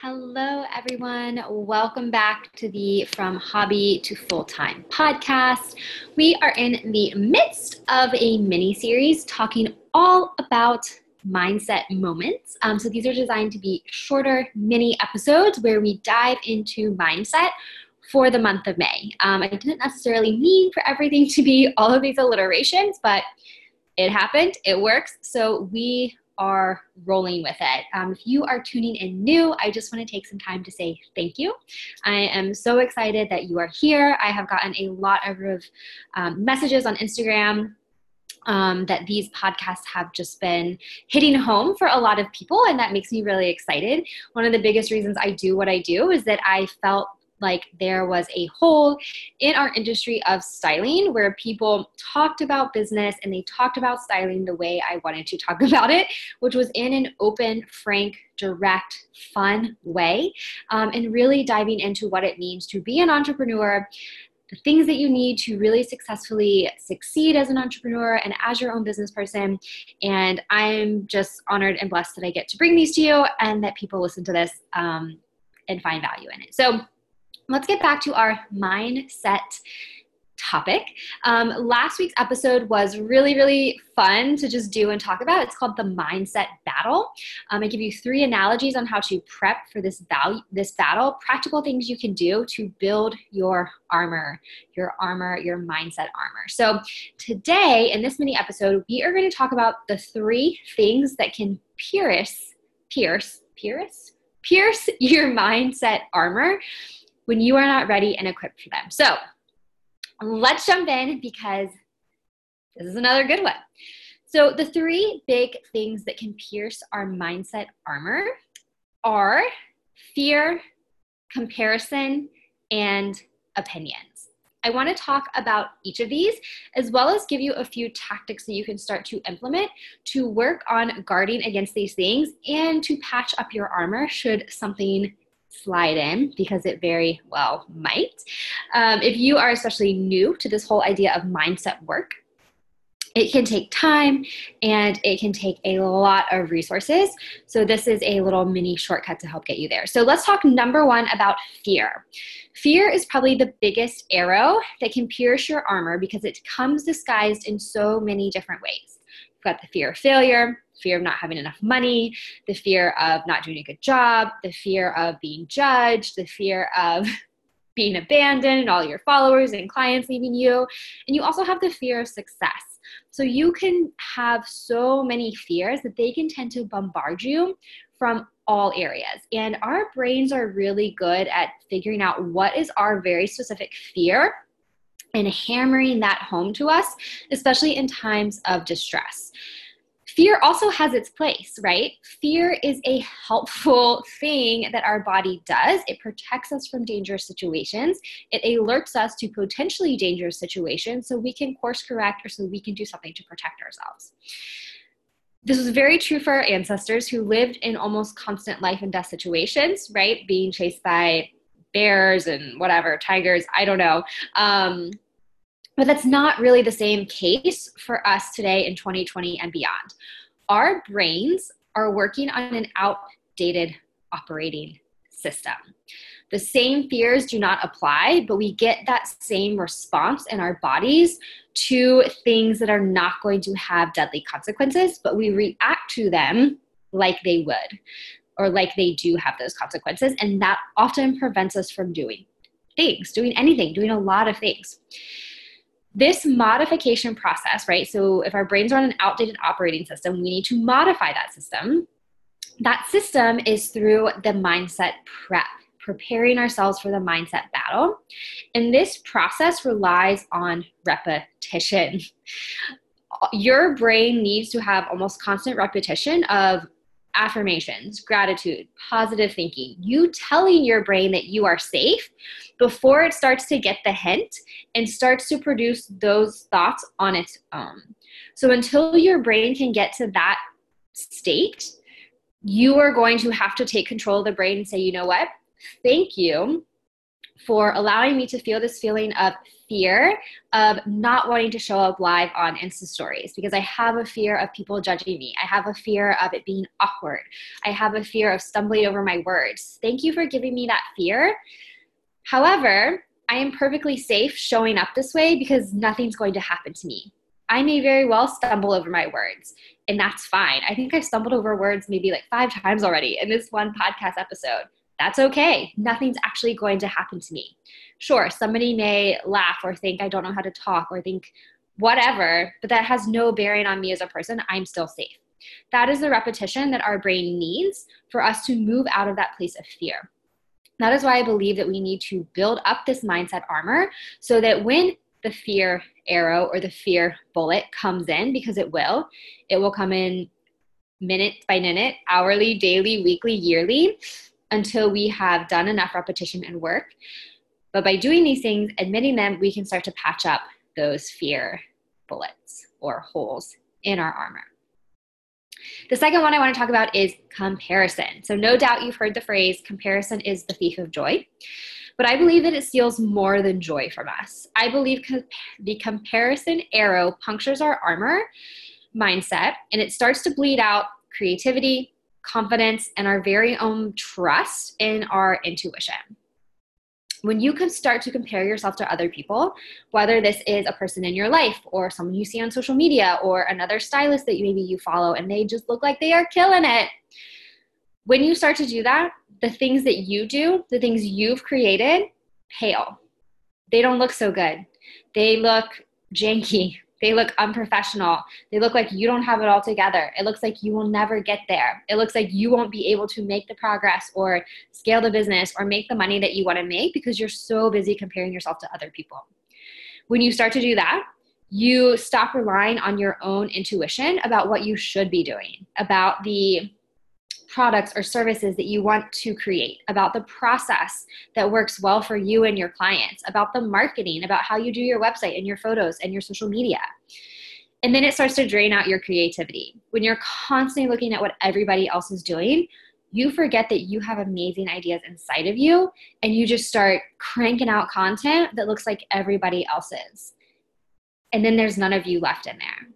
Hello, everyone. Welcome back to the From Hobby to Full Time podcast. We are in the midst of a mini series talking all about mindset moments. Um, so, these are designed to be shorter mini episodes where we dive into mindset for the month of May. Um, I didn't necessarily mean for everything to be all of these alliterations, but it happened, it works. So, we are rolling with it. Um, if you are tuning in new, I just want to take some time to say thank you. I am so excited that you are here. I have gotten a lot of um, messages on Instagram um, that these podcasts have just been hitting home for a lot of people, and that makes me really excited. One of the biggest reasons I do what I do is that I felt like there was a hole in our industry of styling where people talked about business and they talked about styling the way I wanted to talk about it, which was in an open, frank, direct, fun way, um, and really diving into what it means to be an entrepreneur. The things that you need to really successfully succeed as an entrepreneur and as your own business person. And I'm just honored and blessed that I get to bring these to you and that people listen to this um, and find value in it. So, let's get back to our mindset topic. Um, last week's episode was really, really fun to just do and talk about. It's called the mindset battle. Um, I give you three analogies on how to prep for this value, this battle. Practical things you can do to build your armor, your armor, your mindset armor. So today in this mini episode, we are going to talk about the three things that can pierce, pierce, pierce, pierce your mindset armor when you are not ready and equipped for them. So let's jump in because this is another good one. So, the three big things that can pierce our mindset armor are fear, comparison, and opinions. I want to talk about each of these as well as give you a few tactics that you can start to implement to work on guarding against these things and to patch up your armor should something slide in because it very well might. Um, if you are especially new to this whole idea of mindset work, it can take time and it can take a lot of resources. So, this is a little mini shortcut to help get you there. So, let's talk number one about fear. Fear is probably the biggest arrow that can pierce your armor because it comes disguised in so many different ways. You've got the fear of failure, fear of not having enough money, the fear of not doing a good job, the fear of being judged, the fear of being abandoned and all your followers and clients leaving you. And you also have the fear of success. So you can have so many fears that they can tend to bombard you from all areas. And our brains are really good at figuring out what is our very specific fear and hammering that home to us, especially in times of distress fear also has its place, right? Fear is a helpful thing that our body does. It protects us from dangerous situations. It alerts us to potentially dangerous situations so we can course correct or so we can do something to protect ourselves. This was very true for our ancestors who lived in almost constant life and death situations, right? Being chased by bears and whatever, tigers, I don't know. Um, but that's not really the same case for us today in 2020 and beyond. Our brains are working on an outdated operating system. The same fears do not apply, but we get that same response in our bodies to things that are not going to have deadly consequences, but we react to them like they would or like they do have those consequences. And that often prevents us from doing things, doing anything, doing a lot of things this modification process, right? So if our brains are on an outdated operating system, we need to modify that system. That system is through the mindset prep, preparing ourselves for the mindset battle. And this process relies on repetition. Your brain needs to have almost constant repetition of affirmations, gratitude, positive thinking, you telling your brain that you are safe before it starts to get the hint and starts to produce those thoughts on its own. So until your brain can get to that state, you are going to have to take control of the brain and say, you know what? Thank you for allowing me to feel this feeling of fear of not wanting to show up live on Insta stories because I have a fear of people judging me. I have a fear of it being awkward. I have a fear of stumbling over my words. Thank you for giving me that fear. However, I am perfectly safe showing up this way because nothing's going to happen to me. I may very well stumble over my words, and that's fine. I think I've stumbled over words maybe like five times already in this one podcast episode. That's okay. Nothing's actually going to happen to me. Sure, somebody may laugh or think I don't know how to talk or think whatever, but that has no bearing on me as a person. I'm still safe. That is the repetition that our brain needs for us to move out of that place of fear. That is why I believe that we need to build up this mindset armor so that when the fear arrow or the fear bullet comes in, because it will, it will come in minute by minute, hourly, daily, weekly, yearly, until we have done enough repetition and work. But by doing these things, admitting them, we can start to patch up those fear bullets or holes in our armor. The second one I want to talk about is comparison. So, no doubt you've heard the phrase comparison is the thief of joy. But I believe that it steals more than joy from us. I believe the comparison arrow punctures our armor mindset and it starts to bleed out creativity, confidence, and our very own trust in our intuition when you can start to compare yourself to other people, whether this is a person in your life or someone you see on social media or another stylist that maybe you follow and they just look like they are killing it. When you start to do that, the things that you do, the things you've created, pale. They don't look so good. They look janky. They look unprofessional. They look like you don't have it all together. It looks like you will never get there. It looks like you won't be able to make the progress or scale the business or make the money that you want to make because you're so busy comparing yourself to other people. When you start to do that, you stop relying on your own intuition about what you should be doing, about the products or services that you want to create, about the process that works well for you and your clients, about the marketing, about how you do your website and your photos and your social media. And then it starts to drain out your creativity. When you're constantly looking at what everybody else is doing, you forget that you have amazing ideas inside of you and you just start cranking out content that looks like everybody else's. And then there's none of you left in there.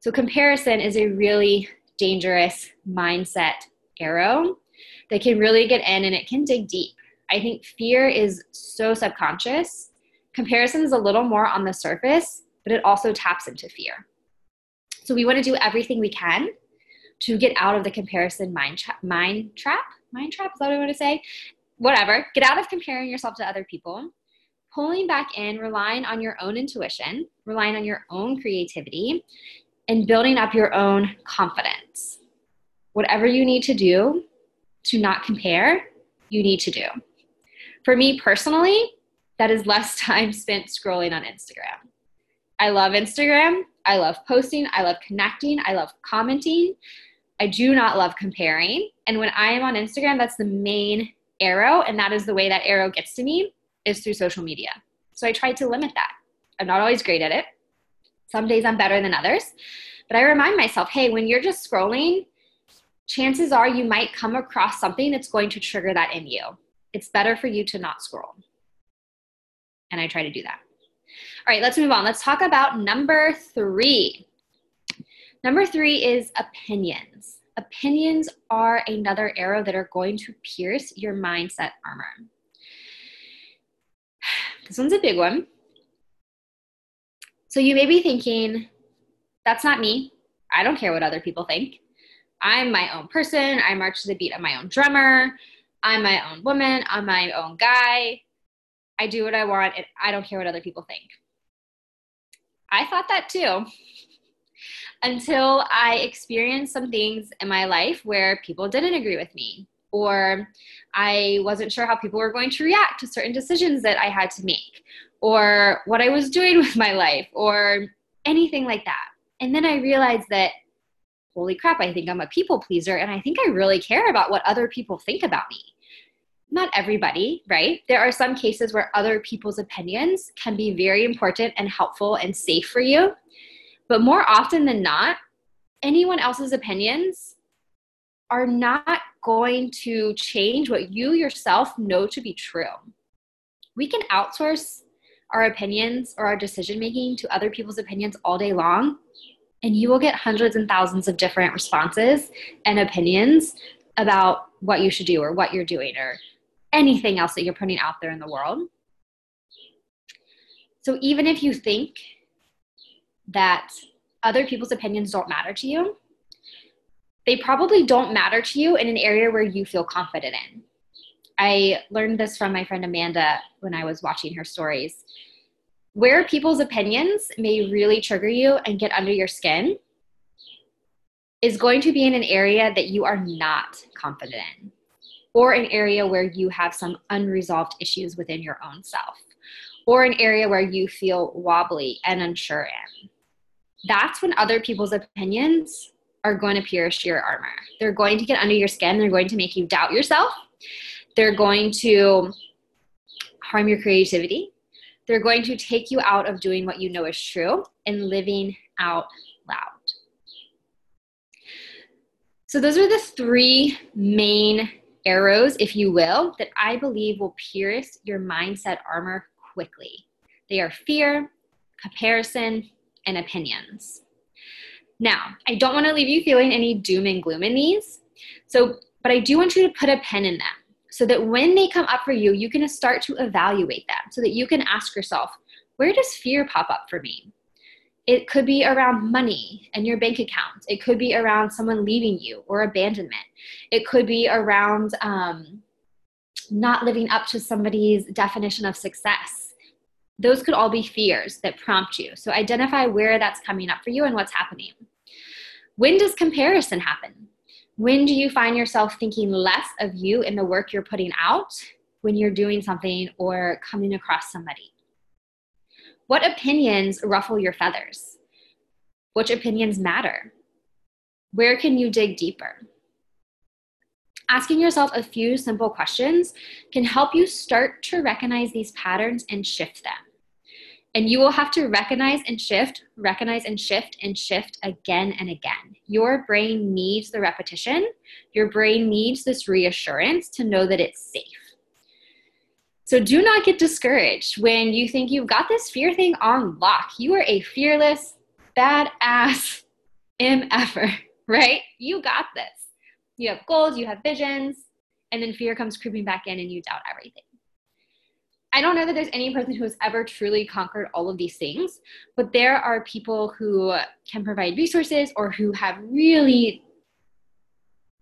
So, comparison is a really dangerous mindset arrow that can really get in and it can dig deep. I think fear is so subconscious. Comparison is a little more on the surface, but it also taps into fear. So we want to do everything we can to get out of the comparison mind, tra- mind trap. Mind trap, is that what I want to say? Whatever. Get out of comparing yourself to other people. Pulling back in, relying on your own intuition, relying on your own creativity, and building up your own confidence. Whatever you need to do to not compare, you need to do. For me personally, that is less time spent scrolling on Instagram. I love Instagram. I love posting. I love connecting. I love commenting. I do not love comparing. And when I am on Instagram, that's the main arrow. And that is the way that arrow gets to me is through social media. So I try to limit that. I'm not always great at it. Some days I'm better than others. But I remind myself hey, when you're just scrolling, chances are you might come across something that's going to trigger that in you. It's better for you to not scroll. And I try to do that. All right, let's move on. Let's talk about number three. Number three is opinions. Opinions are another arrow that are going to pierce your mindset armor. This one's a big one so you may be thinking, that's not me. I don't care what other people think. I'm my own person. I march to the beat of my own drummer. I'm my own woman. I'm my own guy. I do what I want and I don't care what other people think. I thought that too until I experienced some things in my life where people didn't agree with me, or I wasn't sure how people were going to react to certain decisions that I had to make, or what I was doing with my life or anything like that. And then I realized that, holy crap, I think I'm a people pleaser and I think I really care about what other people think about me. Not everybody, right? There are some cases where other people's opinions can be very important and helpful and safe for you. But more often than not, anyone else's opinions are not going to change what you yourself know to be true We can outsource our opinions or our decision making to other people's opinions all day long, and you will get hundreds and thousands of different responses and opinions about what you should do or what you're doing or anything else that you're putting out there in the world. So even if you think that other people's opinions don't matter to you, they probably don't matter to you in an area where you feel confident in. I learned this from my friend Amanda when I was watching her stories. Where people's opinions may really trigger you and get under your skin is going to be in an area that you are not confident in, or an area where you have some unresolved issues within your own self, or an area where you feel wobbly and unsure in. That's when other people's opinions are going to pierce your armor. They're going to get under your skin, they're going to make you doubt yourself, they're going to harm your creativity. They're going to take you out of doing what you know is true and living out loud. So, those are the three main arrows, if you will, that I believe will pierce your mindset armor quickly. They are fear, comparison, and opinions. Now, I don't want to leave you feeling any doom and gloom in these. So, but I do want you to put a pen in them so that when they come up for you, you can start to evaluate them so that you can ask yourself, where does fear pop up for me? It could be around money and your bank account. It could be around someone leaving you or abandonment. It could be around um, not living up to somebody's definition of success. Those could all be fears that prompt you. So identify where that's coming up for you and what's happening. When does comparison happen? When do you find yourself thinking less of you in the work you're putting out when you're doing something or coming across somebody? What opinions ruffle your feathers? Which opinions matter? Where can you dig deeper? Asking yourself a few simple questions can help you start to recognize these patterns and shift them. And you will have to recognize and shift, recognize and shift, and shift again and again. Your brain needs the repetition. Your brain needs this reassurance to know that it's safe. So do not get discouraged when you think you've got this fear thing on lock. You are a fearless, badass MFer, right? You got this. You have goals, you have visions, and then fear comes creeping back in and you doubt everything. I don't know that there's any person who has ever truly conquered all of these things, but there are people who can provide resources or who have really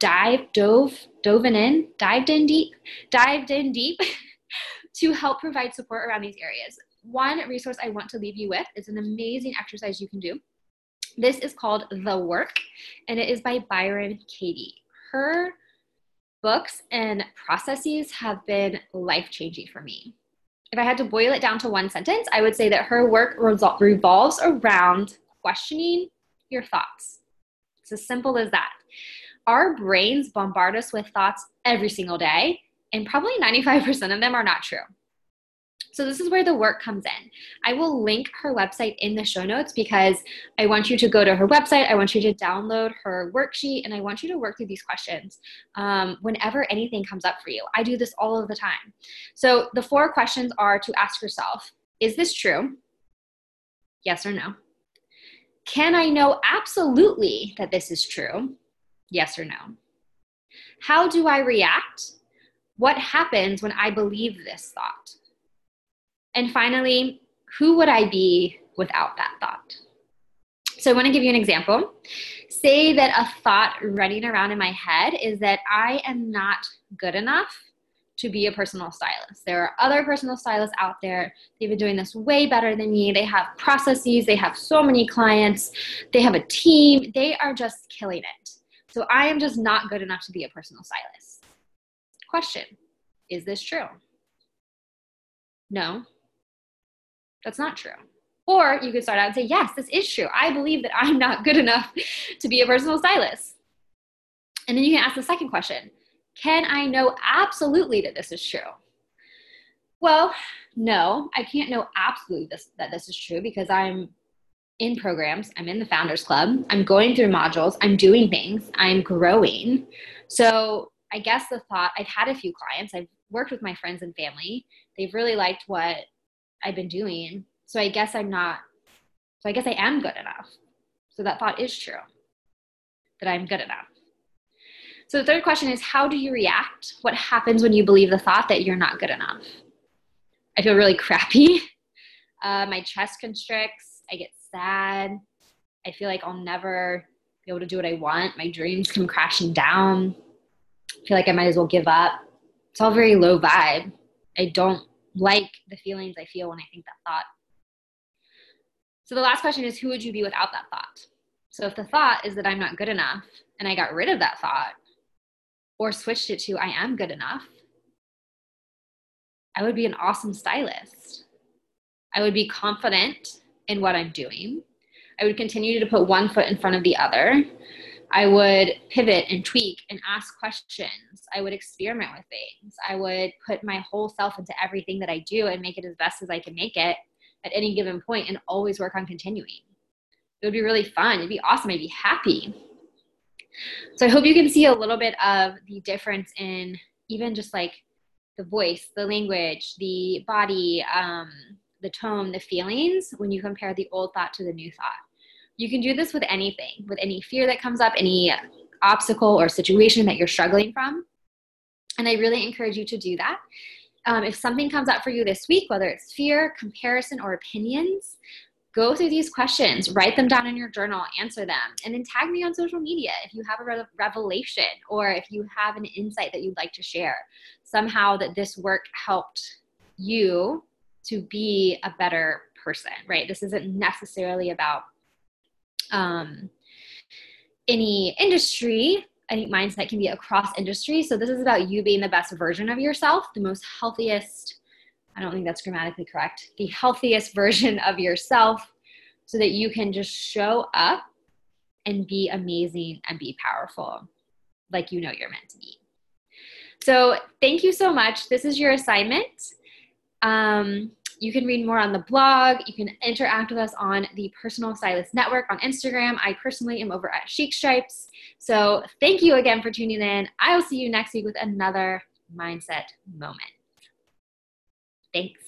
dived, dove, dove in, dived in deep, dived in deep to help provide support around these areas. One resource I want to leave you with is an amazing exercise you can do. This is called The Work, and it is by Byron Katie. Her books and processes have been life changing for me. If I had to boil it down to one sentence, I would say that her work revolves around questioning your thoughts. It's as simple as that. Our brains bombard us with thoughts every single day, and probably 95% of them are not true. So, this is where the work comes in. I will link her website in the show notes because I want you to go to her website. I want you to download her worksheet and I want you to work through these questions um, whenever anything comes up for you. I do this all of the time. So, the four questions are to ask yourself Is this true? Yes or no? Can I know absolutely that this is true? Yes or no? How do I react? What happens when I believe this thought? And finally, who would I be without that thought? So I want to give you an example. Say that a thought running around in my head is that I am not good enough to be a personal stylist. There are other personal stylists out there. They've been doing this way better than me. They have processes, they have so many clients, they have a team. They are just killing it. So I am just not good enough to be a personal stylist. Question Is this true? No, that's not true. Or you could start out and say, Yes, this is true. I believe that I'm not good enough to be a personal stylist. And then you can ask the second question Can I know absolutely that this is true? Well, no, I can't know absolutely this, that this is true because I'm in programs, I'm in the Founders Club, I'm going through modules, I'm doing things, I'm growing. So I guess the thought I've had a few clients, I've worked with my friends and family. They've really liked what I've been doing. So I guess I'm not, so I guess I am good enough. So that thought is true that I'm good enough. So the third question is how do you react? What happens when you believe the thought that you're not good enough? I feel really crappy. Uh, my chest constricts. I get sad. I feel like I'll never be able to do what I want. My dreams come crashing down. I feel like I might as well give up. It's all very low vibe. I don't like the feelings I feel when I think that thought. So the last question is who would you be without that thought? So if the thought is that I'm not good enough and I got rid of that thought or switched it to I am good enough, I would be an awesome stylist. I would be confident in what I'm doing. I would continue to put one foot in front of the other. I would pivot and tweak and ask questions. I would experiment with things. I would put my whole self into everything that I do and make it as best as I can make it at any given point and always work on continuing. It would be really fun. It'd be awesome. I'd be happy. So I hope you can see a little bit of the difference in even just like the voice, the language, the body, um, the tone, the feelings when you compare the old thought to the new thought. You can do this with anything, with any fear that comes up, any obstacle or situation that you're struggling from. And I really encourage you to do that. Um, if something comes up for you this week, whether it's fear, comparison, or opinions, go through these questions, write them down in your journal, answer them, and then tag me on social media if you have a re- revelation or if you have an insight that you'd like to share. Somehow that this work helped you to be a better person, right? This isn't necessarily about um, any industry. Think mindset can be across industry. So this is about you being the best version of yourself, the most healthiest. I don't think that's grammatically correct. The healthiest version of yourself so that you can just show up and be amazing and be powerful like you know you're meant to be. So, thank you so much. This is your assignment. Um, you can read more on the blog. You can interact with us on the Personal Stylist Network on Instagram. I personally am over at Chic Stripes. So thank you again for tuning in. I will see you next week with another mindset moment. Thanks.